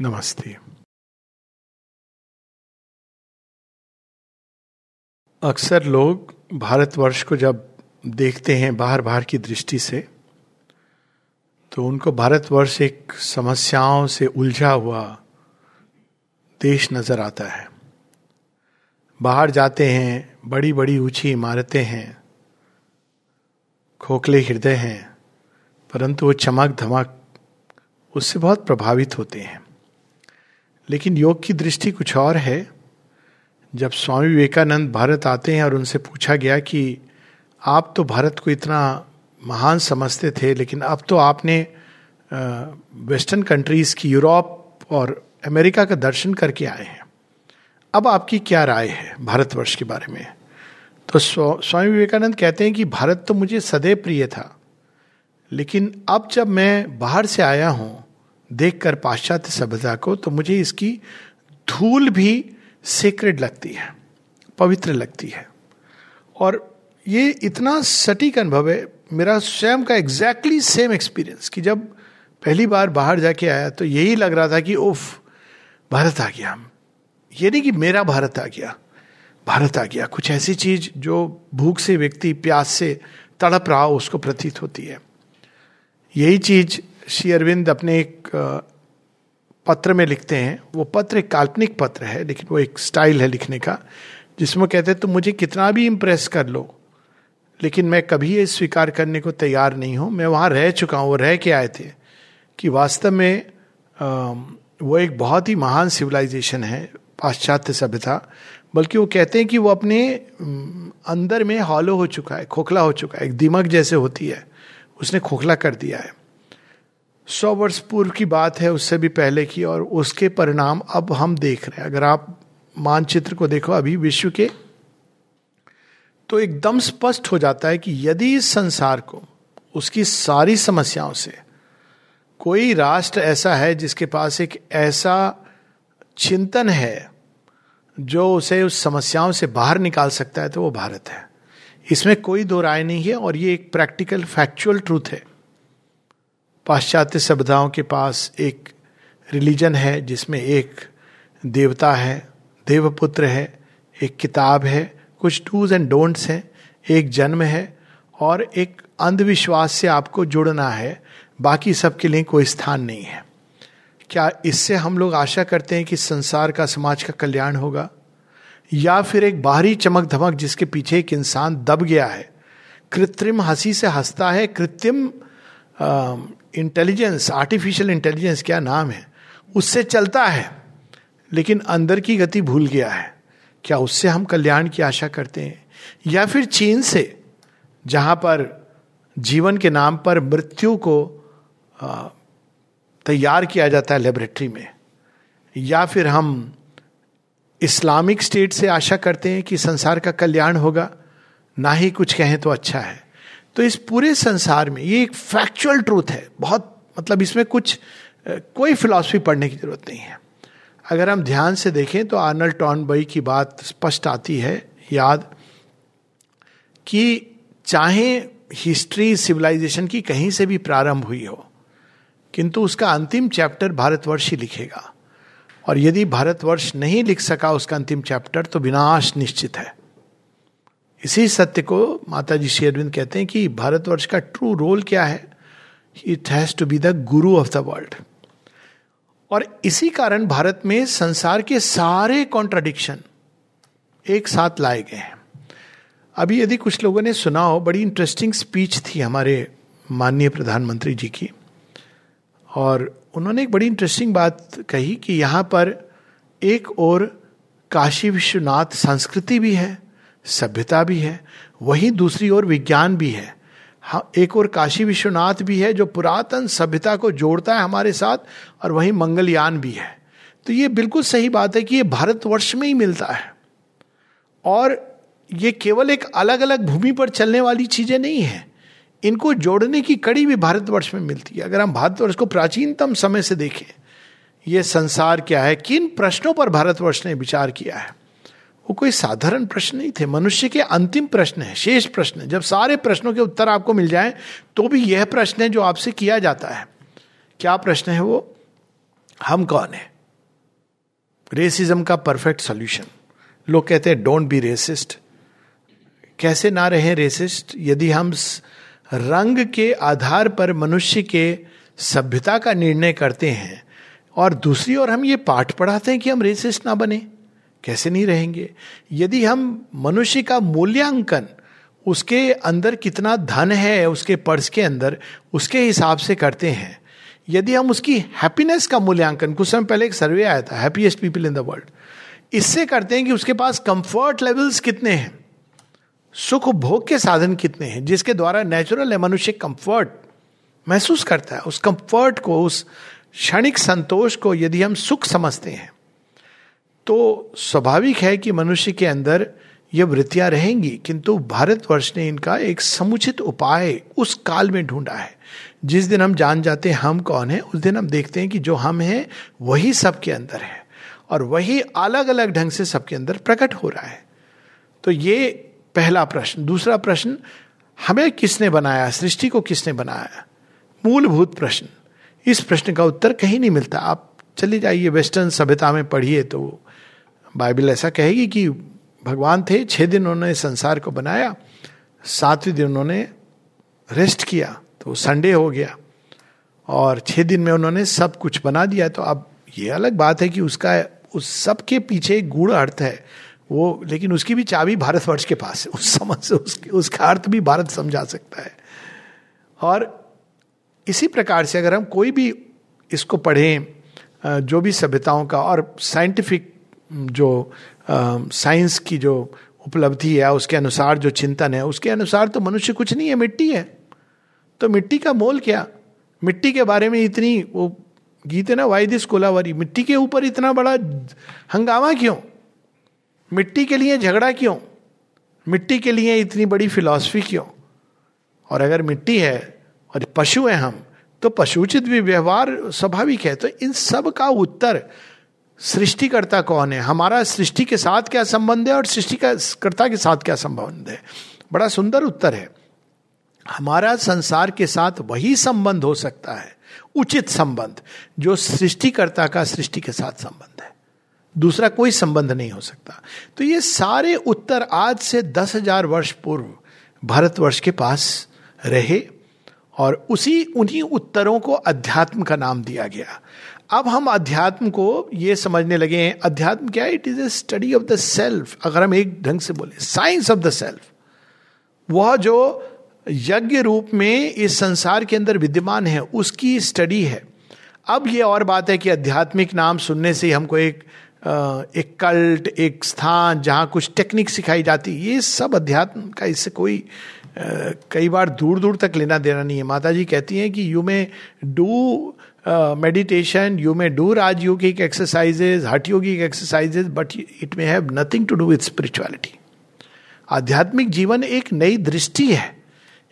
नमस्ते। अक्सर लोग भारतवर्ष को जब देखते हैं बाहर बाहर की दृष्टि से तो उनको भारतवर्ष एक समस्याओं से उलझा हुआ देश नज़र आता है। बाहर जाते हैं बड़ी बड़ी ऊँची इमारतें हैं, खोखले हृदय हैं, परंतु वो चमक धमक उससे बहुत प्रभावित होते हैं। लेकिन योग की दृष्टि कुछ और है। जब स्वामी विवेकानंद भारत आते हैं और उनसे पूछा गया कि आप तो भारत को इतना महान समझते थे, लेकिन अब तो आपने वेस्टर्न कंट्रीज़ की, यूरोप और अमेरिका का दर्शन करके आए हैं। अब आपकी क्या राय है भारतवर्ष के बारे में? तो स्वामी विवेकानंद कहते हैं कि भारत तो मुझे सदैव प्रिय था, लेकिन अब जब मैं बाहर से आया हूँ देखकर पाश्चात्य सभ्यता को तो मुझे इसकी धूल भी सेक्रेड लगती है, पवित्र लगती है। और ये इतना सटीक अनुभव है, मेरा स्वयं का एग्जैक्टली सेम एक्सपीरियंस कि जब पहली बार बाहर जाके आया तो यही लग रहा था कि, उफ, भारत आ गया हम। ये नहीं कि मेरा भारत आ गया, भारत आ गया। कुछ ऐसी चीज़ जो भूख से व्यक्ति, प्यास से तड़प रहा, उसको प्रतीत होती है। यही चीज़ श्री अरविंद अपने एक पत्र में लिखते हैं। वो पत्र एक काल्पनिक पत्र है, लेकिन वो एक स्टाइल है लिखने का, जिसमें कहते हैं, तुम मुझे कितना भी इम्प्रेस कर लो, लेकिन मैं कभी ये स्वीकार करने को तैयार नहीं हूँ। मैं वहाँ रह चुका हूँ, वो रह के आए थे, कि वास्तव में वो एक बहुत ही महान सिविलाइजेशन है, पाश्चात्य सभ्यता, बल्कि वो कहते हैं कि वो अपने अंदर में हॉलो हो चुका है, खोखला हो चुका है, एक दिमक जैसे होती है, उसने खोखला कर दिया है। सौ वर्ष पूर्व की बात है, उससे भी पहले की, और उसके परिणाम अब हम देख रहे हैं। अगर आप मानचित्र को देखो अभी विश्व के तो एकदम स्पष्ट हो जाता है कि यदि इस संसार को, उसकी सारी समस्याओं से, कोई राष्ट्र ऐसा है जिसके पास एक ऐसा चिंतन है, जो उसे उस समस्याओं से बाहर निकाल सकता है तो वो भारत है। इसमें कोई दो राय नहीं है, और ये एक प्रैक्टिकल फैक्चुअल ट्रूथ है। पाश्चात्य सभ्यताओं के पास एक रिलीजन है, जिसमें एक देवता है, देवपुत्र है, एक किताब है, कुछ डूज एंड डोंट्स हैं, एक जन्म है, और एक अंधविश्वास से आपको जुड़ना है, बाकी सबके लिए कोई स्थान नहीं है। क्या इससे हम लोग आशा करते हैं कि संसार का, समाज का कल्याण होगा? या फिर एक बाहरी चमक धमक जिसके पीछे एक इंसान दब गया है? कृत्रिम हँसी से हंसता है, कृत्रिम इंटेलिजेंस आर्टिफिशियल इंटेलिजेंस क्या नाम है? उससे चलता है, लेकिन अंदर की गति भूल गया है। क्या उससे हम कल्याण की आशा करते हैं? या फिर चीन से, जहाँ पर जीवन के नाम पर मृत्यु को तैयार किया जाता है लेबोरेटरी में। या फिर हम इस्लामिक स्टेट से आशा करते हैं कि संसार का कल्याण होगा। ना ही कुछ कहें तो अच्छा है। तो इस पूरे संसार में ये एक फैक्चुअल ट्रूथ है। बहुत मतलब इसमें कुछ कोई फिलॉसफी पढ़ने की ज़रूरत नहीं है। अगर हम ध्यान से देखें तो आर्नल्ड टॉनबई की बात स्पष्ट आती है, याद, कि चाहे हिस्ट्री सिविलाइजेशन की कहीं से भी प्रारंभ हुई हो, किंतु उसका अंतिम चैप्टर भारतवर्ष ही लिखेगा। और यदि भारतवर्ष नहीं लिख सका उसका अंतिम चैप्टर तो विनाश निश्चित है। इसी सत्य को माता जी श्री अरविंद कहते हैं कि भारतवर्ष का ट्रू रोल क्या है? It has to be the guru of the world और इसी कारण भारत में संसार के सारे कॉन्ट्राडिक्शन एक साथ लाए गए हैं। अभी यदि कुछ लोगों ने सुना हो, बड़ी इंटरेस्टिंग स्पीच थी हमारे माननीय प्रधानमंत्री जी की। और उन्होंने एक बड़ी इंटरेस्टिंग बात कही कि यहाँ पर एक और काशी विश्वनाथ संस्कृति भी है। सभ्यता भी है, वहीं दूसरी ओर विज्ञान भी है। हाँ एक और काशी विश्वनाथ भी है, जो पुरातन सभ्यता को जोड़ता है हमारे साथ, और वहीं मंगलयान भी है। तो ये बिल्कुल सही बात है कि ये भारतवर्ष में ही मिलता है। और ये केवल एक अलग अलग भूमि पर चलने वाली चीज़ें नहीं है। इनको जोड़ने की कड़ी भी भारतवर्ष में मिलती है। अगर हम भारतवर्ष को प्राचीनतम समय से देखें यह संसार क्या है, किन प्रश्नों पर भारतवर्ष ने विचार किया है? वो कोई साधारण प्रश्न नहीं थे। मनुष्य के अंतिम प्रश्न है, शेष प्रश्न है। जब सारे प्रश्नों के उत्तर आपको मिल जाए तो भी यह प्रश्न है जो आपसे किया जाता है। क्या प्रश्न है वो? हम कौन है? रेसिज्म का परफेक्ट सॉल्यूशन। लोग कहते हैं डोंट बी रेसिस्ट कैसे ना रहे रेसिस्ट यदि हम रंग के आधार पर मनुष्य के सभ्यता का निर्णय करते हैं, और दूसरी ओर हम ये पाठ पढ़ाते हैं कि हम रेसिस्ट ना बने। कैसे नहीं रहेंगे? यदि हम मनुष्य का मूल्यांकन, उसके अंदर कितना धन है, उसके पर्स के अंदर, उसके हिसाब से करते हैं, यदि हम उसकी हैप्पीनेस का मूल्यांकन, कुछ समय पहले एक सर्वे आया था happiest people in the world इससे करते हैं कि उसके पास कंफर्ट लेवल्स कितने हैं? सुख भोग के साधन कितने हैं, जिसके द्वारा नेचुरल है, मनुष्य कंफर्ट महसूस करता है, उस कंफर्ट को, उस क्षणिक संतोष को यदि हम सुख समझते हैं तो स्वाभाविक है कि मनुष्य के अंदर ये वृत्तियाँ रहेंगी, किंतु भारतवर्ष ने इनका एक समुचित उपाय उस काल में ढूंढा है। जिस दिन हम जान जाते हैं हम कौन है, उस दिन हम देखते हैं कि जो हम हैं, वही सबके अंदर है और वही अलग अलग ढंग से सबके अंदर प्रकट हो रहा है। तो ये पहला प्रश्न। दूसरा प्रश्न, हमें किसने बनाया, सृष्टि को किसने बनाया? मूलभूत प्रश्न। इस प्रश्न का उत्तर कहीं नहीं मिलता। आप चले जाइए वेस्टर्न सभ्यता में पढ़िए तो बाइबल ऐसा कहेगी कि भगवान थे, छह दिन उन्होंने संसार को बनाया, सातवें दिन उन्होंने रेस्ट किया तो संडे हो गया। और छह दिन में उन्होंने सब कुछ बना दिया। तो अब ये अलग बात है कि उसका, उस सब के पीछे गूढ़ अर्थ है। वो, लेकिन उसकी भी चाबी भारतवर्ष के पास है। उस समझ से उसके, उसका अर्थ भी भारत समझा सकता है। और इसी प्रकार से अगर हम कोई भी इसको पढ़ें जो भी सभ्यताओं का और साइंटिफिक जो साइंस की जो उपलब्धि है, उसके अनुसार जो चिंतन है, उसके अनुसार तो मनुष्य कुछ नहीं है, मिट्टी है। तो मिट्टी का मोल क्या? मिट्टी के बारे में इतनी वो गीत है ना, वाई दिस कोलावरी मिट्टी के ऊपर इतना बड़ा हंगामा क्यों? मिट्टी के लिए झगड़ा क्यों? मिट्टी के लिए इतनी बड़ी फिलॉसफी क्यों? और अगर मिट्टी है और पशु हैं हम तो पशुचित भी व्यवहार स्वाभाविक है। तो इन सब का उत्तर सृष्टिकर्ता कौन है? हमारा सृष्टि के साथ क्या संबंध है और सृष्टि का कर्ता के साथ क्या संबंध है? बड़ा सुंदर उत्तर है। हमारा संसार के साथ वही संबंध हो सकता है, उचित संबंध, जो सृष्टिकर्ता का सृष्टि के साथ संबंध है। दूसरा कोई संबंध नहीं हो सकता। तो ये सारे उत्तर आज से दस हज़ार वर्ष पूर्व भारतवर्ष के पास रहे और उसी, उन्हीं उत्तरों को अध्यात्म का नाम दिया गया। अब हम अध्यात्म को ये समझने लगे हैं, अध्यात्म क्या है? It is a study of the self अगर हम एक ढंग से बोले साइंस ऑफ़ द सेल्फ वह जो यज्ञ रूप में इस संसार के अंदर विद्यमान है, उसकी स्टडी है। अब ये और बात है कि आध्यात्मिक नाम सुनने से हमको एक एक कल्ट एक स्थान, जहाँ कुछ टेक्निक सिखाई जाती ये सब अध्यात्म का इससे कोई कई बार दूर दूर तक लेना देना नहीं है। माता जी कहती हैं कि you may do meditation you may do राजयोगिक exercises hatha yogic exercises but it may have nothing to do with spirituality आध्यात्मिक जीवन एक नई दृष्टि है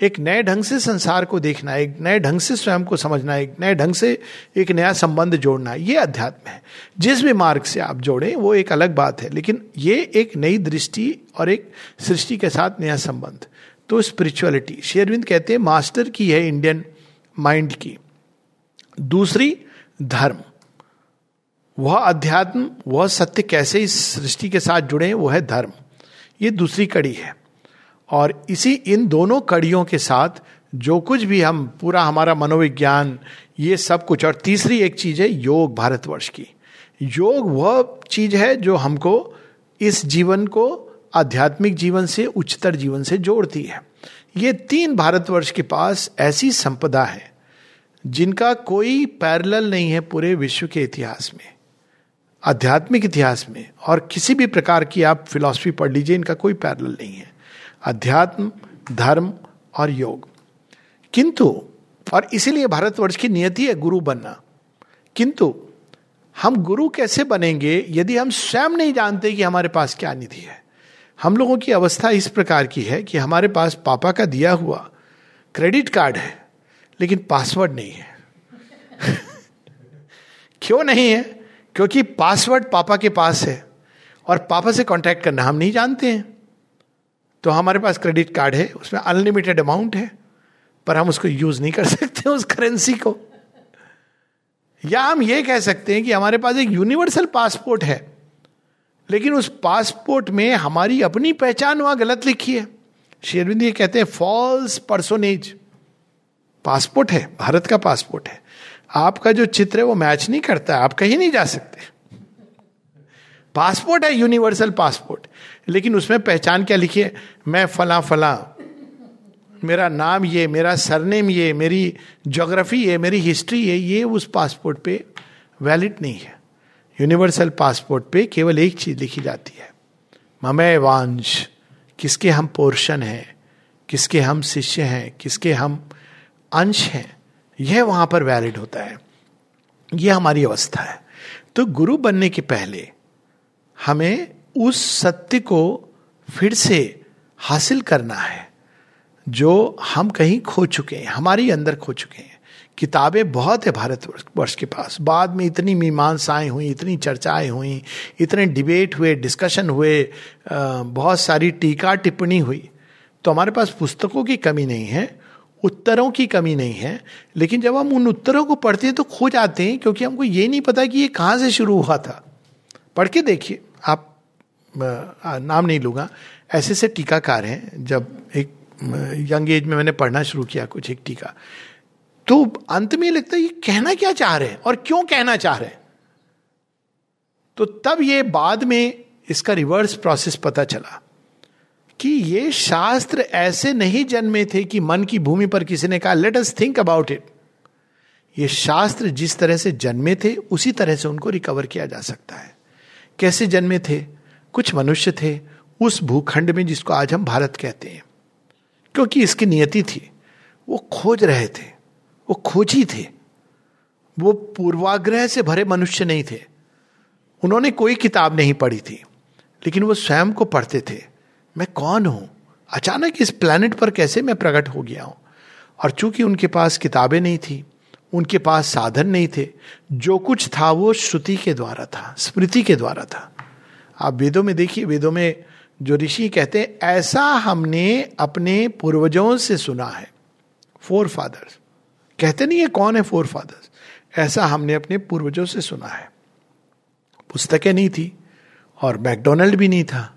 एक नए ढंग से संसार को देखना एक नए ढंग से स्वयं को समझना एक नए ढंग से एक नया संबंध जोड़ना ये अध्यात्म है जिस भी मार्ग से आप जोड़ें वो एक अलग बात है लेकिन ये एक नई दृष्टि और एक सृष्टि के साथ नया संबंध तो स्पिरिचुअलिटी शेरविंद कहते हैं मास्टर की है इंडियन माइंड की दूसरी, धर्म। वह अध्यात्म, वह सत्य कैसे इस सृष्टि के साथ जुड़े वो है धर्म। ये दूसरी कड़ी है। और इसी, इन दोनों कड़ियों के साथ जो कुछ भी हम, पूरा हमारा मनोविज्ञान, ये सब कुछ, और तीसरी एक चीज़ है, योग भारतवर्ष की। योग वह चीज़ है जो हमको इस जीवन को आध्यात्मिक जीवन से, उच्चतर जीवन से जोड़ती है। ये तीन भारतवर्ष के पास ऐसी संपदा है जिनका कोई पैरल नहीं है पूरे विश्व के इतिहास में, आध्यात्मिक इतिहास में, और किसी भी प्रकार की आप फिलॉसफी पढ़ लीजिए, इनका कोई पैरल नहीं है। अध्यात्म, धर्म और योग। किंतु, और इसीलिए भारतवर्ष की नियति है गुरु बनना। किंतु, हम गुरु कैसे बनेंगे, यदि हम स्वयं नहीं जानते कि हमारे पास क्या निधि है? हम लोगों की अवस्था इस प्रकार की है कि हमारे पास पापा का दिया हुआ क्रेडिट कार्ड है। लेकिन पासवर्ड नहीं है। क्यों नहीं है? क्योंकि पासवर्ड पापा के पास है और पापा से कांटेक्ट करना हम नहीं जानते हैं। तो हमारे पास क्रेडिट कार्ड है, उसमें अनलिमिटेड अमाउंट है, पर हम उसको यूज़ नहीं कर सकते उस करेंसी को। या हम ये कह सकते हैं कि हमारे पास एक यूनिवर्सल पासपोर्ट है, लेकिन उस पासपोर्ट में हमारी अपनी पहचान वहाँ गलत लिखी है। शेरविंद ये कहते हैं फॉल्स पर्सोनेज पासपोर्ट है, भारत का पासपोर्ट है। आपका जो चित्र है वो मैच नहीं करता, आप कहीं नहीं जा सकते। पासपोर्ट है, यूनिवर्सल पासपोर्ट। लेकिन उसमें पहचान क्या लिखिए? मैं फला फला। मेरा नाम ये, मेरा सरनेम ये, मेरी जोग्राफी ये, मेरी हिस्ट्री ये ये उस पासपोर्ट पे वैलिड नहीं है। यूनिवर्सल पासपोर्ट पे केवल एक चीज़ लिखी जाती है। ममय वांश किसके हम पोर्शन हैं? किसके हम शिष्य हैं? किसके हम अंश हैं, यह वहाँ पर वैलिड होता है। यह हमारी अवस्था है। तो गुरु बनने के पहले हमें उस सत्य को फिर से हासिल करना है, जो हम कहीं खो चुके हैं, हमारी अंदर खो चुके हैं। किताबें बहुत है भारत वर्ष के पास। बाद में इतनी मीमांसाएँ हुई, इतनी चर्चाएँ हुई, इतने डिबेट हुए डिस्कशन हुए बहुत सारी टीका टिप्पणी हुई। तो हमारे पास पुस्तकों की कमी नहीं है उत्तरों की कमी नहीं है। लेकिन जब हम उन उत्तरों को पढ़ते हैं तो खो जाते हैं क्योंकि हमको ये नहीं पता कि ये कहाँ से शुरू हुआ था। पढ़ के देखिए, आप नाम नहीं लूँगा। ऐसे से टीकाकार हैं, जब एक यंग एज में मैंने पढ़ना शुरू किया कुछ एक टीका। तो अंत में लगता है, ये कहना क्या चाह रहे हैं और क्यों कहना चाह रहे हैं? तो तब ये बाद में इसका रिवर्स प्रोसेस पता चला। कि ये शास्त्र ऐसे नहीं जन्मे थे कि मन की भूमि पर किसी ने कहा let us think about it ये शास्त्र जिस तरह से जन्मे थे, उसी तरह से उनको रिकवर किया जा सकता है। कैसे जन्मे थे? कुछ मनुष्य थे उस भूखंड में जिसको आज हम भारत कहते हैं। क्योंकि इसकी नियति थी। वो खोज रहे थे। वो खोजी थे। वो पूर्वाग्रह से भरे मनुष्य नहीं थे। उन्होंने कोई किताब नहीं पढ़ी थी, लेकिन वो स्वयं को पढ़ते थे। मैं कौन हूँ? अचानक इस प्लेनेट पर कैसे मैं प्रकट हो गया हूँ? और चूँकि उनके पास किताबें नहीं थी, उनके पास साधन नहीं थे, जो कुछ था वो श्रुति के द्वारा था, स्मृति के द्वारा था। आप वेदों में देखिए, वेदों में जो ऋषि कहते हैं, ऐसा हमने अपने पूर्वजों से सुना है फोर फादर्स कहते नहीं है कौन है फोर फादर्स ऐसा हमने अपने पूर्वजों से सुना है। पुस्तकें नहीं थी और मैकडोनल्ड भी नहीं था।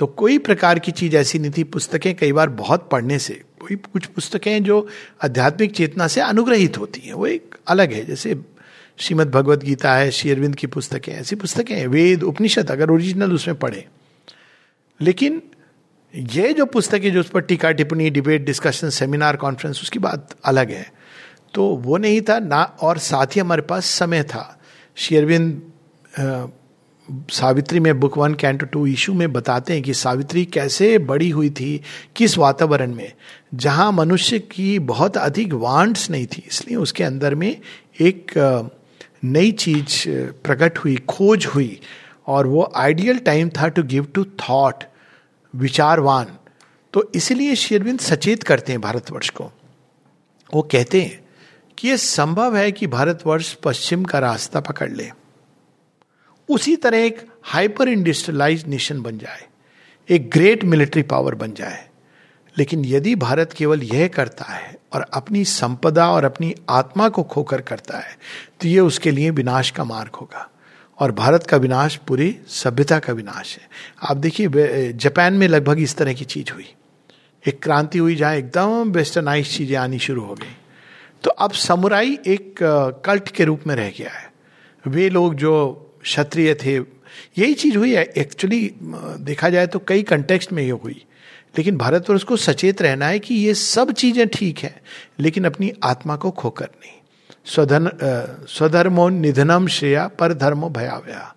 तो कोई प्रकार की चीज़ ऐसी नहीं थी। पुस्तकें कई बार बहुत पढ़ने से, कोई कुछ पुस्तकें जो आध्यात्मिक चेतना से अनुग्रहित होती हैं। वो एक अलग है, जैसे श्रीमद भगवत गीता है शेरविंद की पुस्तकें, ऐसी पुस्तकें हैं। वेद, उपनिषद, अगर ओरिजिनल उसमें पढ़े। लेकिन ये जो पुस्तकें जो उस पर टीका, टिप्पणी डिबेट डिस्कशन सेमिनार कॉन्फ्रेंस उसकी बात अलग है। तो वो नहीं था, ना, और साथ ही हमारे पास समय था। शेरविंद सावित्री में book one canto two issue में बताते हैं कि सावित्री कैसे बड़ी हुई थी किस वातावरण में, जहाँ मनुष्य की बहुत अधिक वांट्स नहीं थी, इसलिए उसके अंदर में एक नई चीज़ प्रकट हुई, खोज हुई, और वो आइडियल टाइम था टू गिव टू थॉट, विचारवान। तो इसलिए शेरविंद सचेत करते हैं भारतवर्ष को। वो कहते हैं कि यह संभव है कि भारतवर्ष पश्चिम का रास्ता पकड़ ले। उसी तरह एक हाइपर इंडस्ट्रियलाइज नेशन बन जाए, एक ग्रेट मिलिट्री पावर बन जाए। लेकिन यदि भारत केवल यह करता है और अपनी संपदा और अपनी आत्मा को खोकर करता है तो यह उसके लिए विनाश का मार्ग होगा। और भारत का विनाश, पूरी सभ्यता का विनाश है। आप देखिए जापान में लगभग इस तरह की चीज़ हुई। एक क्रांति हुई जहाँ एकदम वेस्टर्नाइज चीज़ें आनी शुरू हो गई। तो अब समुराई एक कल्ट के रूप में रह गया है। वे लोग जो क्षत्रिय थे। यही चीज़ हुई है। एक्चुअली देखा जाए तो कई कंटेक्स्ट में ये हुई। लेकिन भारतवर्ष को सचेत रहना है कि ये सब चीज़ें ठीक है, लेकिन अपनी आत्मा को खोकर नहीं। स्वधन स्वधर्मो निधनम श्रेया पर धर्मो भयावया।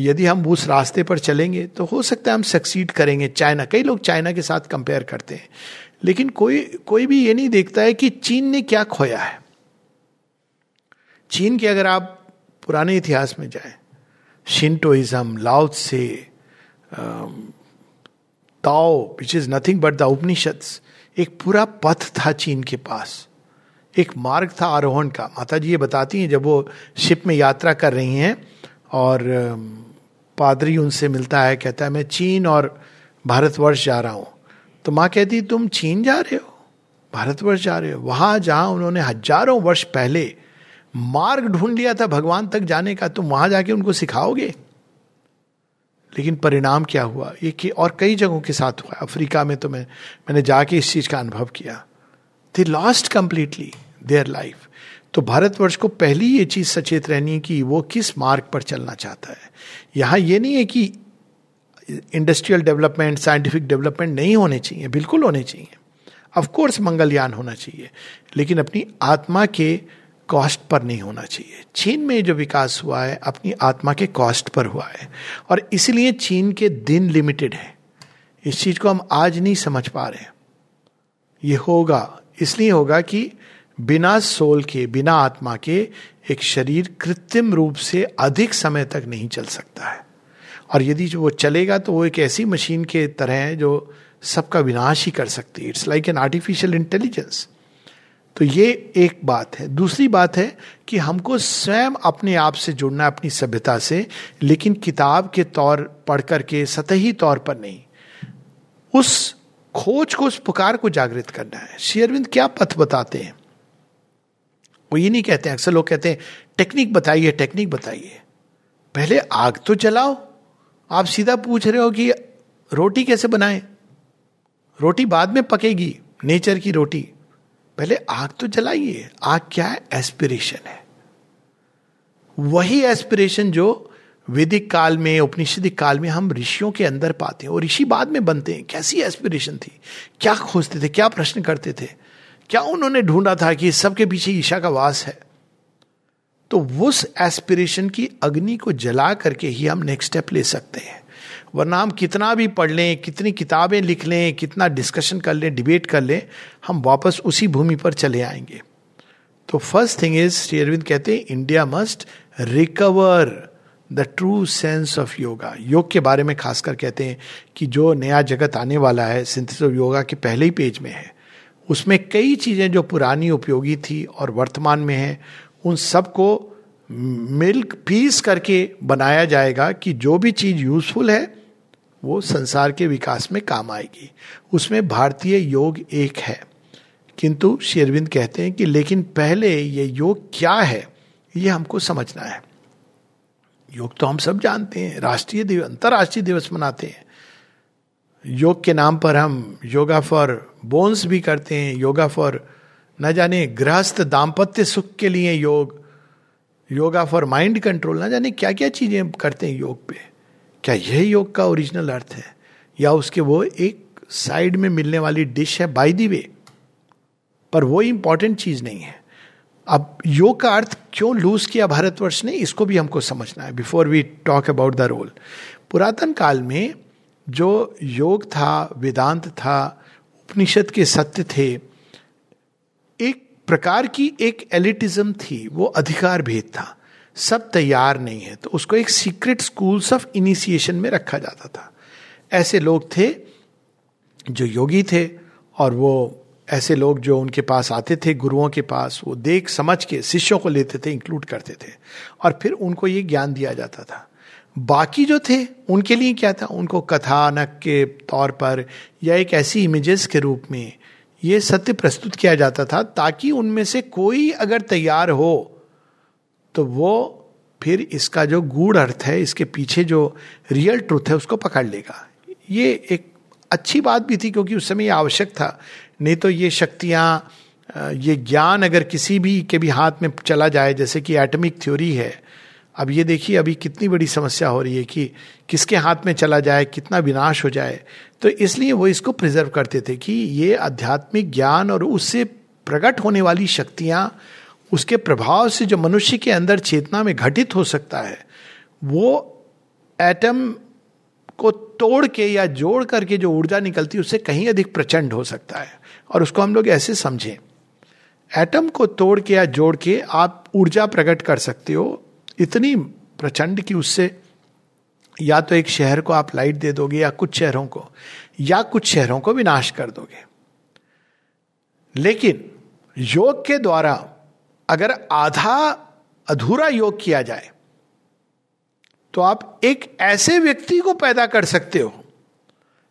यदि हम उस रास्ते पर चलेंगे तो हो सकता है हम सक्सीड करेंगे। चाइना, कई लोग चाइना के साथ कंपेयर करते हैं। लेकिन कोई कोई भी ये नहीं देखता है कि चीन ने क्या खोया है। चीन के अगर आप पुराने इतिहास में जाए शिंटोइज्म लाउथ से Tao which is nothing but the Upanishads एक पूरा पथ था चीन के पास। एक मार्ग था आरोहण का। माता जी ये बताती हैं, जब वो शिप में यात्रा कर रही हैं और पादरी उनसे मिलता है, कहता है, मैं चीन और भारतवर्ष जा रहा हूँ। तो माँ कहती तुम चीन जा रहे हो? भारतवर्ष जा रहे हो? वहाँ जहाँ उन्होंने हज़ारों वर्ष पहले मार्ग ढूंढ लिया था भगवान तक जाने का, तुम वहाँ जाके उनको सिखाओगे? लेकिन परिणाम क्या हुआ? ये कि और कई जगहों के साथ हुआ। अफ्रीका में तो मैं, मैंने जाके इस चीज़ का अनुभव किया। They lost completely their life तो भारतवर्ष को पहली ये चीज़ सचेत रहनी है कि वो किस मार्ग पर चलना चाहता है। यहाँ ये नहीं है कि इंडस्ट्रियल डेवलपमेंट साइंटिफिक डेवलपमेंट नहीं होने चाहिए। बिल्कुल होने चाहिए। ऑफकोर्स मंगलयान होना चाहिए। लेकिन अपनी आत्मा के कॉस्ट पर नहीं होना चाहिए। चीन में जो विकास हुआ है, अपनी आत्मा के कॉस्ट पर हुआ है। और इसलिए चीन के दिन लिमिटेड है। इस चीज़ को हम आज नहीं समझ पा रहे ये होगा, इसलिए होगा कि बिना सोल के, बिना आत्मा के एक शरीर कृत्रिम रूप से अधिक समय तक नहीं चल सकता है। और यदि जो वो चलेगा तो वो एक ऐसी मशीन के तरह है जो सबका विनाश ही कर सकती है। It's like an artificial intelligence तो ये एक बात है। दूसरी बात है कि हमको स्वयं अपने आप से जुड़ना अपनी सभ्यता से, लेकिन किताब के तौर पढ़ करके सतही तौर पर नहीं। उस खोज को, उस पुकार को जागृत करना है। शेयरविंद क्या पथ बताते हैं? वो ये नहीं कहते हैं, अक्सर लोग कहते हैं, टेक्निक बताइए टेक्निक बताइए। पहले आग तो जलाओ। आप सीधा पूछ रहे हो कि रोटी कैसे बनाए? रोटी बाद में पकेगी, नेचर की रोटी। पहले आग तो जलाइए। आग क्या है? एस्पिरेशन है। वही एस्पिरेशन जो वैदिक काल में, उपनिषदिक काल में हम ऋषियों के अंदर पाते हैं। और ऋषि बाद में बनते हैं। कैसी एस्पिरेशन थी? क्या खोजते थे? क्या प्रश्न करते थे? क्या उन्होंने ढूंढा था कि सबके पीछे ईशा का वास है? तो उस एस्पिरेशन की अग्नि को जला करके ही हम नेक्स्ट स्टेप ले सकते हैं। वरना हम कितना भी पढ़ लें, कितनी किताबें लिख लें, कितना डिस्कशन कर लें डिबेट कर लें, हम वापस उसी भूमि पर चले आएँगे। तो first thing is Shri Aurobindo कहते हैं India must recover the true sense of yoga योग के बारे में खासकर कहते हैं कि जो नया जगत आने वाला है सिंथिस ऑफ़ योगा के पहले ही पेज में है। उसमें कई चीज़ें जो पुरानी उपयोगी थी और वर्तमान में है, उन सबको मिल्क पीस करके बनाया जाएगा कि जो भी चीज़ यूजफुल है वो संसार के विकास में काम आएगी। उसमें भारतीय योग एक है। किंतु शेरविंद कहते हैं कि लेकिन पहले ये योग क्या है, ये हमको समझना है। योग तो हम सब जानते हैं, राष्ट्रीय दिवस अंतर्राष्ट्रीय दिवस मनाते हैं। योग के नाम पर हम योगा फॉर बोन्स भी करते हैं, योगा फॉर न जाने गृहस्थ दाम्पत्य सुख के लिए योग, योगा फॉर माइंड कंट्रोल, ना जाने क्या क्या चीज़ें करते हैं योग पे। क्या यह योग का ओरिजिनल अर्थ है? या उसके वो एक साइड में मिलने वाली डिश है बाई दी वे पर वो इंपॉर्टेंट चीज़ नहीं है। अब योग का अर्थ क्यों लूज किया भारतवर्ष ने, इसको भी हमको समझना है before we talk about the role पुरातन काल में जो योग था, वेदांत था, उपनिषद के सत्य थे, एक प्रकार की एक एलिटिज्म थी, वो अधिकार भेद था। सब तैयार नहीं है तो उसको एक सीक्रेट स्कूल्स ऑफ़ इनिशिएशन में रखा जाता था। ऐसे लोग थे जो योगी थे, और वो ऐसे लोग जो उनके पास आते थे, गुरुओं के पास, वो देख समझ के शिष्यों को लेते थे इंक्लूड करते थे, और फिर उनको ये ज्ञान दिया जाता था। बाकी जो थे, उनके लिए क्या था? उनको कथानक के तौर पर, या एक ऐसी इमेजेस के रूप में, ये सत्य प्रस्तुत किया जाता था, ताकि उनमें से कोई अगर तैयार हो तो वो फिर इसका जो गूढ़ अर्थ है, इसके पीछे जो रियल ट्रूथ है, उसको पकड़ लेगा। ये एक अच्छी बात भी थी क्योंकि उस समय ये आवश्यक था। नहीं तो ये शक्तियाँ ये ज्ञान अगर किसी भी के भी हाथ में चला जाए, जैसे कि एटमिक थ्योरी है, अब ये देखिए अभी कितनी बड़ी समस्या हो रही है कि किसके हाथ में चला जाए, कितना विनाश हो जाए। तो इसलिए वो इसको प्रिजर्व करते थे कि ये आध्यात्मिक ज्ञान और उससे प्रकट होने वाली शक्तियाँ उसके प्रभाव से जो मनुष्य के अंदर चेतना में घटित हो सकता है, वो एटम को तोड़ के या जोड़ करके जो ऊर्जा निकलती है, उससे कहीं अधिक प्रचंड हो सकता है। और उसको हम लोग ऐसे समझें। एटम को तोड़ के या जोड़ के आप ऊर्जा प्रकट कर सकते हो। इतनी प्रचंड कि उससे या तो एक शहर को आप लाइट दे दोगे या कुछ शहरों को, या कुछ शहरों को विनाश कर दोगे। लेकिन योग के द्वारा अगर आधा अधूरा योग किया जाए तो आप एक ऐसे व्यक्ति को पैदा कर सकते हो।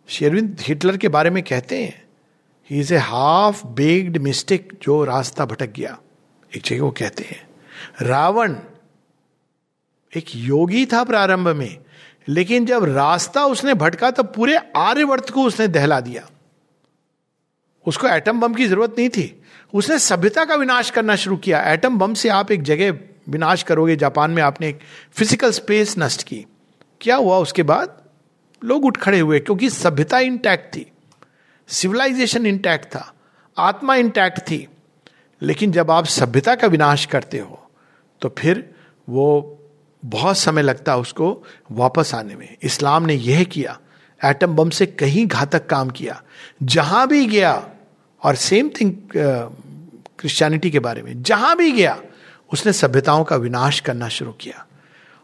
शेरविंद हिटलर के बारे में कहते हैं he is a half baked mistake जो रास्ता भटक गया। एक जगह वो कहते हैं, रावण एक योगी था प्रारंभ में, लेकिन जब रास्ता उसने भटका तो पूरे आर्यवर्त को उसने दहला दिया। उसको एटम बम की ज़रूरत नहीं थी। उसने सभ्यता का विनाश करना शुरू किया। एटम बम से आप एक जगह विनाश करोगे। जापान में आपने एक फ़िज़िकल स्पेस नष्ट की। क्या हुआ उसके बाद? लोग उठ खड़े हुए, क्योंकि सभ्यता इंटैक्ट थी। सिविलाइजेशन इंटैक्ट था। आत्मा इंटैक्ट थी। लेकिन जब आप सभ्यता का विनाश करते हो तो फिर वो बहुत समय लगता है उसको वापस आने में। इस्लाम ने यह किया। एटम बम से कहीं घातक काम किया। जहाँ भी गया और सेम थिंग क्रिश्चियनिटी के बारे में। जहाँ भी गया, उसने सभ्यताओं का विनाश करना शुरू किया।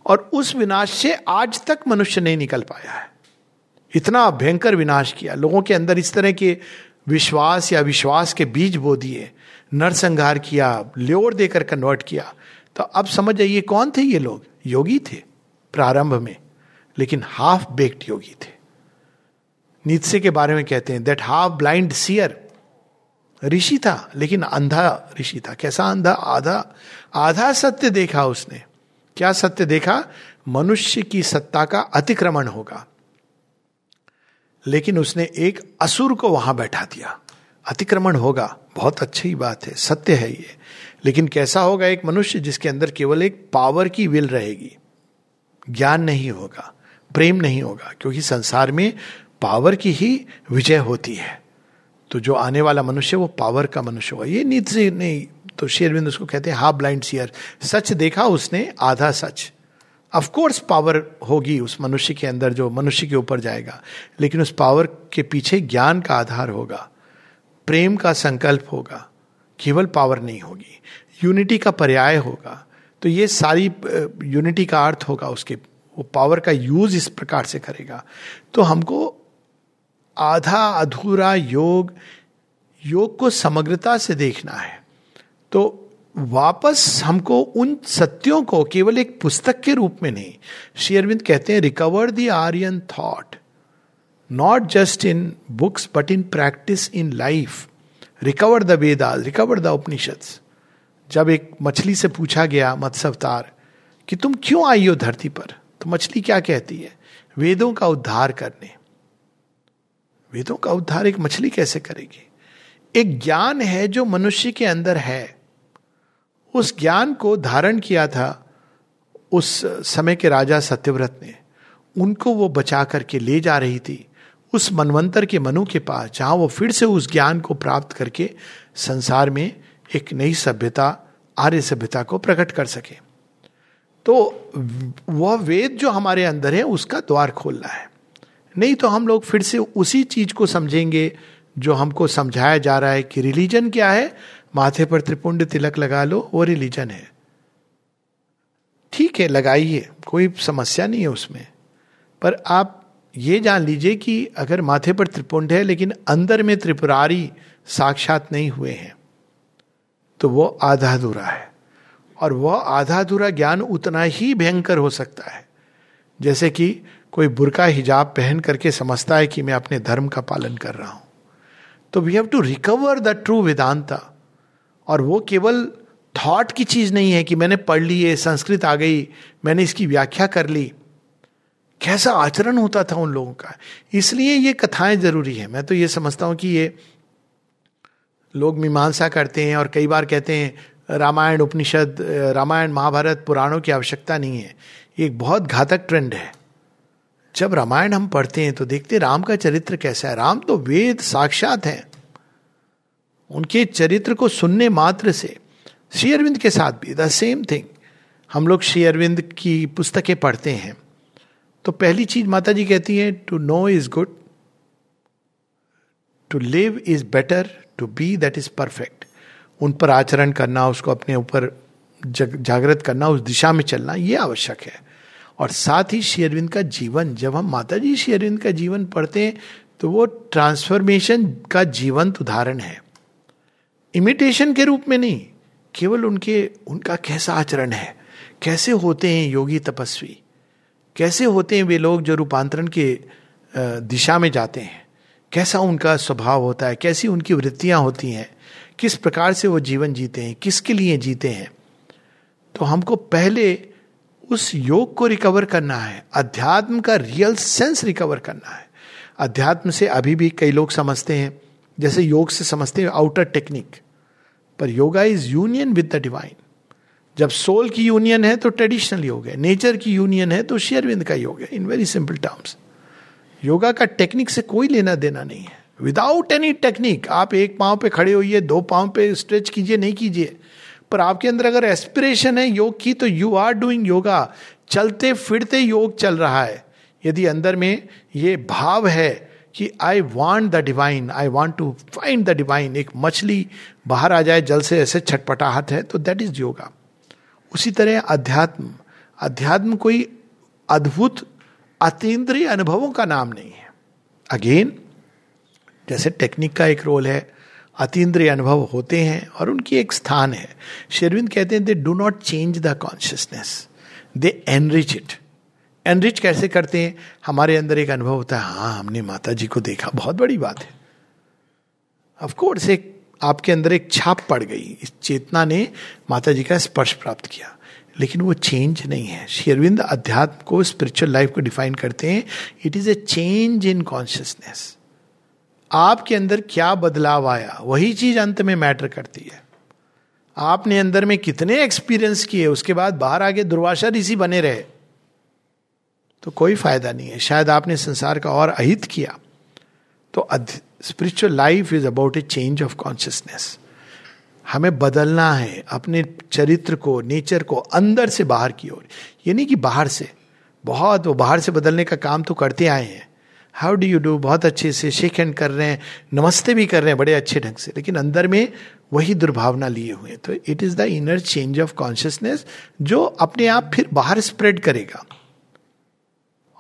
और उस विनाश से आज तक मनुष्य नहीं निकल पाया है। इतना भयंकर विनाश किया। लोगों के अंदर इस तरह के विश्वास या विश्वास के बीज बो दिए। नरसंहार किया ल्योर देकर कन्वर्ट किया। तो अब समझ आइए, कौन थे ये लोग? योगी थे प्रारंभ में, लेकिन हाफ़ बेक्ड योगी थे। नीतसे के बारे में कहते हैं दैट हाफ़ ब्लाइंड सियर ऋषि था, लेकिन अंधा ऋषि था। कैसा अंधा? आधा आधा सत्य देखा उसने। क्या सत्य देखा? मनुष्य की सत्ता का अतिक्रमण होगा। लेकिन उसने एक असुर को वहाँ बैठा दिया। अतिक्रमण होगा। बहुत अच्छी बात है। सत्य है ये। लेकिन कैसा होगा एक मनुष्य जिसके अंदर केवल एक पावर की विल रहेगी? ज्ञान नहीं होगा। प्रेम नहीं होगा, क्योंकि संसार में पावर की ही विजय होती है। तो जो आने वाला मनुष्य वो पावर का मनुष्य होगा। ये नीत से नहीं तो शेरविंद उसको कहते हैं हाफ़ ब्लाइंड सियर सच देखा उसने, आधा सच। कोर्स पावर होगी उस मनुष्य के अंदर जो मनुष्य के ऊपर जाएगा, लेकिन उस पावर के पीछे ज्ञान का आधार होगा, प्रेम का संकल्प होगा, केवल पावर नहीं होगी यूनिटी का पर्याय होगा। तो ये सारी यूनिटी का अर्थ होगा उसके, वो पावर का यूज़ इस प्रकार से करेगा। तो हमको आधा अधूरा योग योग को समग्रता से देखना है। तो वापस हमको उन सत्यों को केवल एक पुस्तक के रूप में नहीं, श्री अरविंद कहते हैं recover the Aryan thought not just in books but in practice in life recover the Vedas recover the Upanishad जब एक मछली से पूछा गया मत्स्यवतार कि तुम क्यों आई हो धरती पर? तो मछली क्या कहती है? वेदों का उद्धार करने। वेदों का उद्धार एक मछली कैसे करेगी? एक ज्ञान है जो मनुष्य के अंदर है। उस ज्ञान को धारण किया था उस समय के राजा सत्यव्रत ने। उनको वो बचा करके ले जा रही थी। उस मनवंतर के मनु के पास, जहाँ वो फिर से उस ज्ञान को प्राप्त करके संसार में एक नई सभ्यता, आर्य सभ्यता को प्रकट कर सके। तो वह वेद जो हमारे अंदर है, उसका द्वार खोलना है। नहीं तो हम लोग फिर से उसी चीज़ को समझेंगे जो हमको समझाया जा रहा है कि रिलीजन क्या है। माथे पर त्रिपुंड तिलक लगा लो, वो रिलीजन है। ठीक है, लगाइए, कोई समस्या नहीं है उसमें। पर आप ये जान लीजिए कि अगर माथे पर त्रिपुंड है, लेकिन अंदर में त्रिपुरारी साक्षात नहीं हुए हैं तो वो आधा अधूरा है। और वह आधा अधूरा ज्ञान उतना ही भयंकर हो सकता है। जैसे कि कोई बुरका हिजाब पहन करके समझता है कि मैं अपने धर्म का पालन कर रहा हूँ। तो we have to recover the true Vedanta और वो केवल थॉट की चीज़ नहीं है कि मैंने पढ़ ली है संस्कृत आ गई, मैंने इसकी व्याख्या कर ली। कैसा आचरण होता था उन लोगों का? इसलिए ये कथाएँ ज़रूरी है। मैं तो ये समझता हूँ कि ये लोग मीमांसा करते हैं और कई बार कहते हैं, रामायण उपनिषद, रामायण महाभारत पुराणों की आवश्यकता नहीं है। ये एक बहुत घातक ट्रेंड है। जब रामायण हम पढ़ते हैं तो देखते राम का चरित्र कैसा है। राम तो वेद साक्षात हैं। उनके चरित्र को सुनने मात्र से श्री अरविंद के साथ भी द सेम थिंग हम लोग श्री अरविंद की पुस्तकें पढ़ते हैं। तो पहली चीज़ माता जी कहती है to know is good to live is better to be that is perfect उन पर आचरण करना, उसको अपने ऊपर जागृत करना, उस दिशा में चलना, ये आवश्यक है। और साथ ही शेरविंद का जीवन, जब हम माता जी शेरविंद का जीवन पढ़ते हैं तो वो ट्रांसफॉर्मेशन का जीवंत उदाहरण है। इमिटेशन के रूप में नहीं, केवल उनके, उनका कैसा आचरण है? कैसे होते हैं योगी तपस्वी? कैसे होते हैं वे लोग जो रूपांतरण के दिशा में जाते हैं? कैसा उनका स्वभाव होता है? कैसी उनकी वृत्तियाँ होती हैं? किस प्रकार से वो जीवन जीते हैं? किसके लिए जीते हैं? तो हमको पहले उस योग को रिकवर करना है, अध्यात्म का रियल सेंस रिकवर करना है। अध्यात्म से अभी भी कई लोग समझते हैं, जैसे योग से समझते हैं आउटर टेक्निक पर yoga is union with the divine जब सोल की यूनियन है तो ट्रेडिशनल योग है नेचर की यूनियन है तो शेयरविंद का योग है in very simple terms yoga का टेक्निक से कोई लेना देना नहीं है। विदाउट एनी टेक्निक आप एक पाँव पे खड़े होइए, दो पाँव पे स्ट्रेच कीजिए, नहीं कीजिए। पर आपके अंदर अगर एस्पिरेशन है योग की तो यू आर डूइंग योगा चलते, फिरते योग चल रहा है। यदि अंदर में ये भाव है कि I want the divine I want to find the divine एक मछली बाहर आ जाए, जल से ऐसे छटपटाहट है तो दैट इज़ योगा उसी तरह अध्यात्म। अध्यात्म कोई अद्भुत, अतीन्द्रिय अनुभवों का नाम नहीं है। अगेन जैसे टेक्निक का एक रोल है अतीन्द्रिय अनुभव होते हैं और उनकी एक स्थान है। शेरविंद कहते हैं they do not change the consciousness they enrich it enrich कैसे करते हैं? हमारे अंदर एक अनुभव होता है हाँ हमने माता जी को देखा, बहुत बड़ी बात है। ऑफकोर्स एक आपके अंदर एक छाप पड़ गई, इस चेतना ने माता जी का स्पर्श प्राप्त किया। लेकिन वो चेंज नहीं है। शेरविंद अध्यात्म को स्पिरिचुअल लाइफ को डिफाइन करते हैं। It is a change in consciousness आपके अंदर क्या बदलाव आया, वही चीज़ अंत में मैटर करती है। आपने अंदर में कितने एक्सपीरियंस किए, उसके बाद बाहर आगे दुर्वाशा ऋषि बने रहे तो कोई फ़ायदा नहीं है। शायद आपने संसार का और अहित किया। तो spiritual life is about a change of consciousness हमें बदलना है, अपने चरित्र को नेचर को अंदर से बाहर की ओर। ये नहीं कि बाहर से, बहुत वो बाहर से बदलने का काम तो करते आए हैं। हाउ डू यू डू बहुत अच्छे से शेक हैंड कर रहे हैं, नमस्ते भी कर रहे हैं बड़े अच्छे ढंग से, लेकिन अंदर में वही दुर्भावना लिए हुए तो it is the inner change of consciousness जो अपने आप फिर बाहर स्प्रेड करेगा।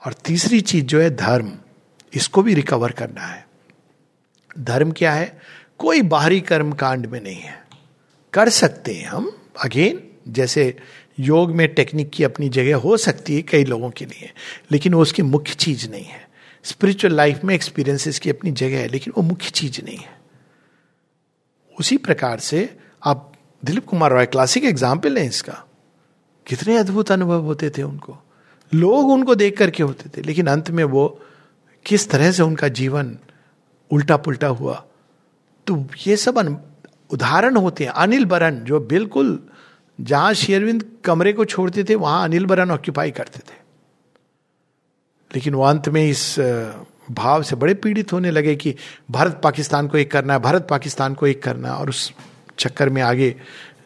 और तीसरी चीज़ जो है धर्म, इसको भी रिकवर करना है। धर्म क्या है? कोई बाहरी कर्म कांड में नहीं है। कर सकते हैं हम अगेन जैसे योग में टेक्निक की अपनी जगह हो सकती है कई लोगों के लिए, लेकिन वो उसकी मुख्य चीज़ नहीं है। स्पिरिचुअल लाइफ में एक्सपीरियंसेस की अपनी जगह है, लेकिन वो मुख्य चीज़ नहीं है। उसी प्रकार से आप दिलीप कुमार रॉय क्लासिक एग्ज़ाम्पल है इसका। कितने अद्भुत अनुभव होते थे उनको। लोग उनको देख करके होते थे, लेकिन अंत में वो किस तरह से उनका जीवन उल्टा पुल्टा हुआ। तो ये सब उदाहरण होते हैं। अनिल बरन, जो बिल्कुल जहाँ शेरविंद कमरे को छोड़ते थे, वहाँ अनिल बरन ऑक्यूपाई करते थे। लेकिन वो अंत में इस भाव से बड़े पीड़ित होने लगे कि भारत पाकिस्तान को एक करना है, भारत पाकिस्तान को एक करना और उस चक्कर में आगे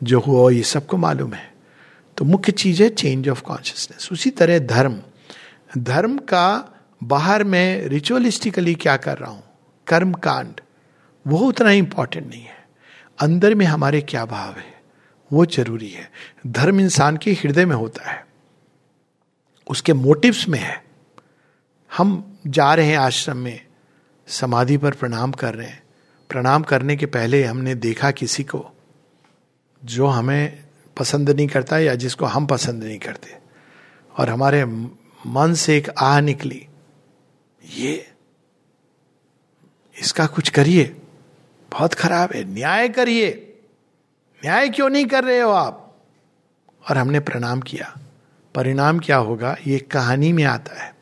जो हुआ ये सबको मालूम है। तो मुख्य चीज़ है चेंज ऑफ़ कॉन्शियसनेस उसी तरह धर्म। धर्म का बाहर में रिचुअलिस्टिकली क्या कर रहा हूँ? कर्म कांड वो उतना इंपॉर्टेंट नहीं है। अंदर में हमारे क्या भाव है? वो ज़रूरी है। धर्म इंसान के हृदय में होता है। उसके मोटिव्स में है। हम जा रहे हैं आश्रम में, समाधि पर प्रणाम कर रहे हैं। प्रणाम करने के पहले हमने देखा किसी को जो हमें पसंद नहीं करता या जिसको हम पसंद नहीं करते। और हमारे मन से एक आह निकली, ये, इसका कुछ करिए, बहुत खराब है, न्याय करिए, न्याय क्यों नहीं कर रहे हो आप? और हमने प्रणाम किया। परिणाम क्या होगा? ये कहानी में आता है।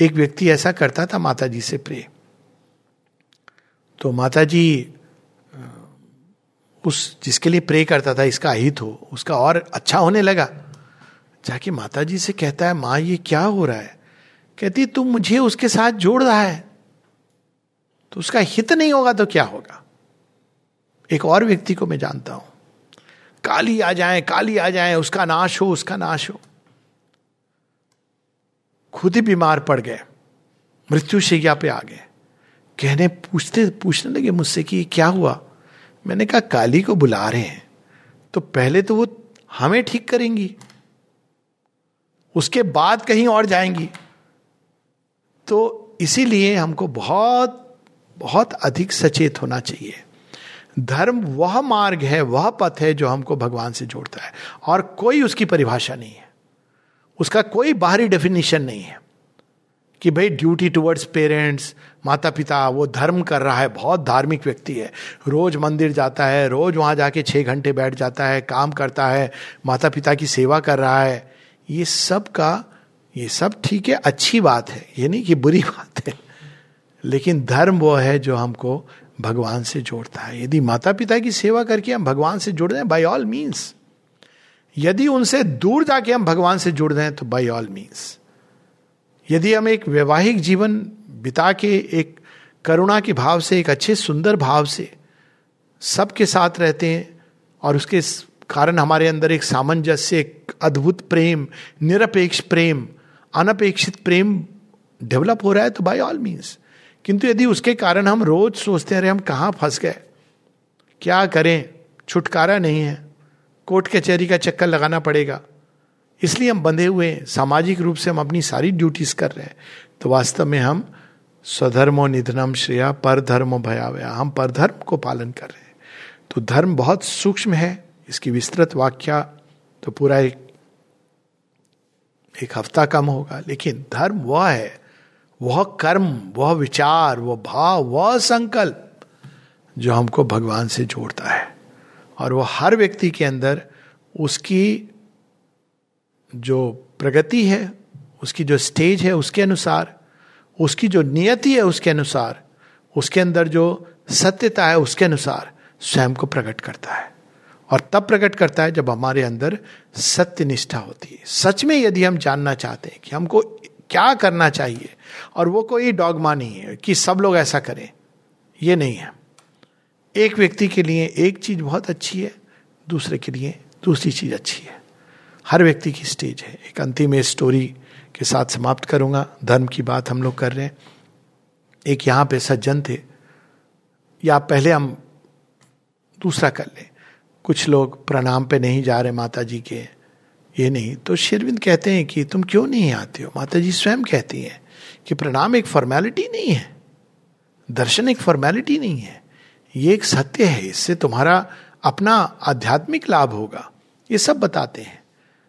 एक व्यक्ति ऐसा करता था माता जी से प्रे। तो माता जी उस जिसके लिए प्रे करता था, इसका अहित हो, उसका और अच्छा होने लगा। जाके माता जी से कहता है, माँ, ये क्या हो रहा है? कहती, तुम मुझे उसके साथ जोड़ रहा है। तो उसका हित नहीं होगा तो क्या होगा? एक और व्यक्ति को मैं जानता हूँ। काली आ जाए, काली आ जाए, उसका नाश हो, उसका नाश हो। खुद ही बीमार पड़ गए। मृत्यु शैया पे आ गए। कहने, पूछते, पूछने लगे मुझसे कि क्या हुआ? मैंने कहा, काली को बुला रहे हैं। तो पहले तो वो हमें ठीक करेंगी। उसके बाद कहीं और जाएँगी। तो इसीलिए हमको बहुत बहुत अधिक सचेत होना चाहिए। धर्म वह मार्ग है, वह पथ है जो हमको भगवान से जोड़ता है। और कोई उसकी परिभाषा नहीं है। उसका कोई बाहरी डेफिनेशन नहीं है कि भाई ड्यूटी टुवर्ड्स पेरेंट्स माता पिता वो धर्म कर रहा है, बहुत धार्मिक व्यक्ति है। रोज मंदिर जाता है, रोज वहाँ जाके छः घंटे बैठ जाता है, काम करता है माता पिता की सेवा कर रहा है। ये सब का, ये सब ठीक है, अच्छी बात है, ये नहीं कि बुरी बात है। लेकिन धर्म वो है जो हमको भगवान से जोड़ता है। यदि माता पिता की सेवा करके हम भगवान से जुड़ रहे हैं बाई ऑल मीन्स यदि उनसे दूर जाके हम भगवान से जुड़ रहे हैं तो बाई ऑल मीन्स यदि हम एक वैवाहिक जीवन बिता के, एक करुणा के भाव से, एक अच्छे सुंदर भाव से सबके साथ रहते हैं, और उसके कारण हमारे अंदर एक सामंजस्य, एक अद्भुत प्रेम, निरपेक्ष प्रेम, अनपेक्षित प्रेम डेवलप हो रहा है तो बाय ऑल मीन्स किंतु यदि उसके कारण हम रोज सोचते रहे हम कहाँ फंस गए? क्या करें? छुटकारा नहीं है। कोर्ट कचहरी का चक्कर लगाना पड़ेगा। इसलिए हम बंधे हुए हैं। सामाजिक रूप से हम अपनी सारी ड्यूटीज़ कर रहे हैं। तो वास्तव में हम स्वधर्मो निधनम श्रेया पर धर्म भयावया हम पर धर्म को पालन कर रहे हैं। तो धर्म बहुत सूक्ष्म है। इसकी विस्तृत व्याख्या तो पूरा एक एक हफ़्ता कम होगा। लेकिन धर्म वह है। वह कर्म, वह विचार, वह भाव, वह संकल्प जो हमको भगवान से जोड़ता है। और वह हर व्यक्ति के अंदर उसकी जो प्रगति है, उसकी जो स्टेज है उसके अनुसार, उसकी जो नियति है उसके अनुसार, उसके अंदर जो सत्यता है उसके अनुसार स्वयं को प्रकट करता है। और तब प्रकट करता है जब हमारे अंदर सत्य निष्ठा होती है। सच में यदि हम जानना चाहते हैं कि हमको क्या करना चाहिए, और वो कोई डॉगमा नहीं है कि सब लोग ऐसा करें, ये नहीं है। एक व्यक्ति के लिए एक चीज़ बहुत अच्छी है, दूसरे के लिए दूसरी चीज़ अच्छी है। हर व्यक्ति की स्टेज है। एक अंतिम स्टोरी के साथ समाप्त करूँगा। धर्म की बात हम लोग कर रहे हैं। एक यहाँ पे सज्जन थे। या पहले हम दूसरा कर लें। कुछ लोग प्रणाम पे नहीं जा रहे माता जी के। ये नहीं। तो शेरविंद कहते हैं कि तुम क्यों नहीं आते हो? माता जी स्वयं कहती हैं कि प्रणाम एक फॉर्मेलिटी नहीं है। दर्शन एक फॉर्मेलिटी नहीं है। ये एक सत्य है, इससे तुम्हारा अपना आध्यात्मिक लाभ होगा। ये सब बताते हैं।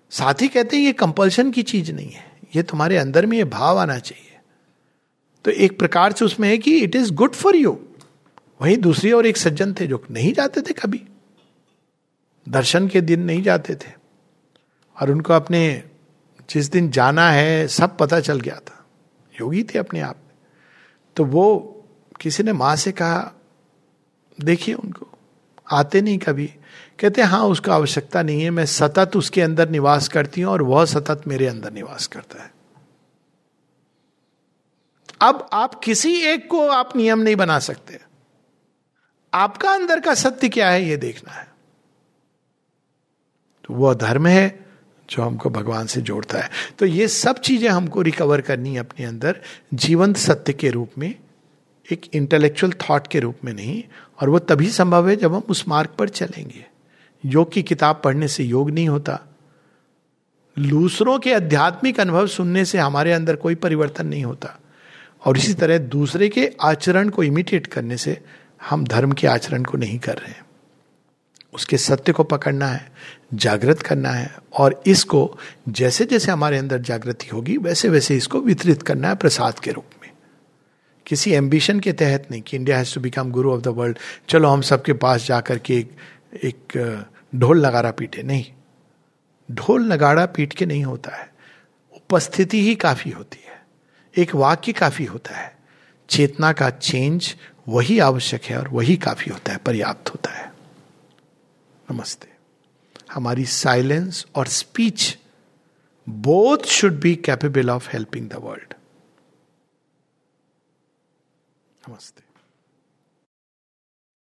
साथ ही कहते हैं, ये कंपल्शन की चीज़ नहीं है। ये तुम्हारे अंदर में ये भाव आना चाहिए। तो एक प्रकार से उसमें है कि it is good for you वहीं दूसरी और एक सज्जन थे जो नहीं जाते थे कभी। दर्शन के दिन नहीं जाते थे। और उनको अपने जिस दिन जाना है, सब पता चल गया था। योगी थे अपने आप। तो वो किसी ने माँ से कहा देखिए उनको। आते नहीं कभी। कहते हाँ उसका आवश्यकता नहीं है। मैं सतत उसके अंदर निवास करती हूँ और वह सतत मेरे अंदर निवास करता है। अब आप किसी एक को आप नियम नहीं बना सकते। आपका अंदर का सत्य क्या है यह देखना है। तो वह धर्म है जो हमको भगवान से जोड़ता है। तो ये सब चीज़ें हमको रिकवर करनी है अपने अंदर, जीवंत सत्य के रूप में। एक इंटेलेक्चुअल थॉट के रूप में नहीं, और वो तभी संभव है जब हम उस मार्ग पर चलेंगे। योग की किताब पढ़ने से योग नहीं होता। दूसरों के आध्यात्मिक अनुभव सुनने से हमारे अंदर कोई परिवर्तन नहीं होता। और इसी तरह दूसरे के आचरण को इमिटेट करने से हम धर्म के आचरण को नहीं कर रहे हैं। उसके सत्य को पकड़ना है, जागृत करना है, और इसको जैसे जैसे हमारे अंदर जागृति होगी वैसे वैसे इसको वितरित करना है प्रसाद के रूप किसी एम्बिशन के तहत नहीं कि India has to become guru of the world चलो हम सबके पास जाकर के एक, एक ढोल नगाड़ा पीटे। नहीं। ढोल नगाड़ा पीट के नहीं होता है। उपस्थिति ही काफ़ी होती है। एक वाक्य काफ़ी होता है। चेतना का चेंज वही आवश्यक है और वही काफ़ी होता है पर्याप्त होता है। नमस्ते। हमारी साइलेंस और speech both should be capable of helping the world नमस्ते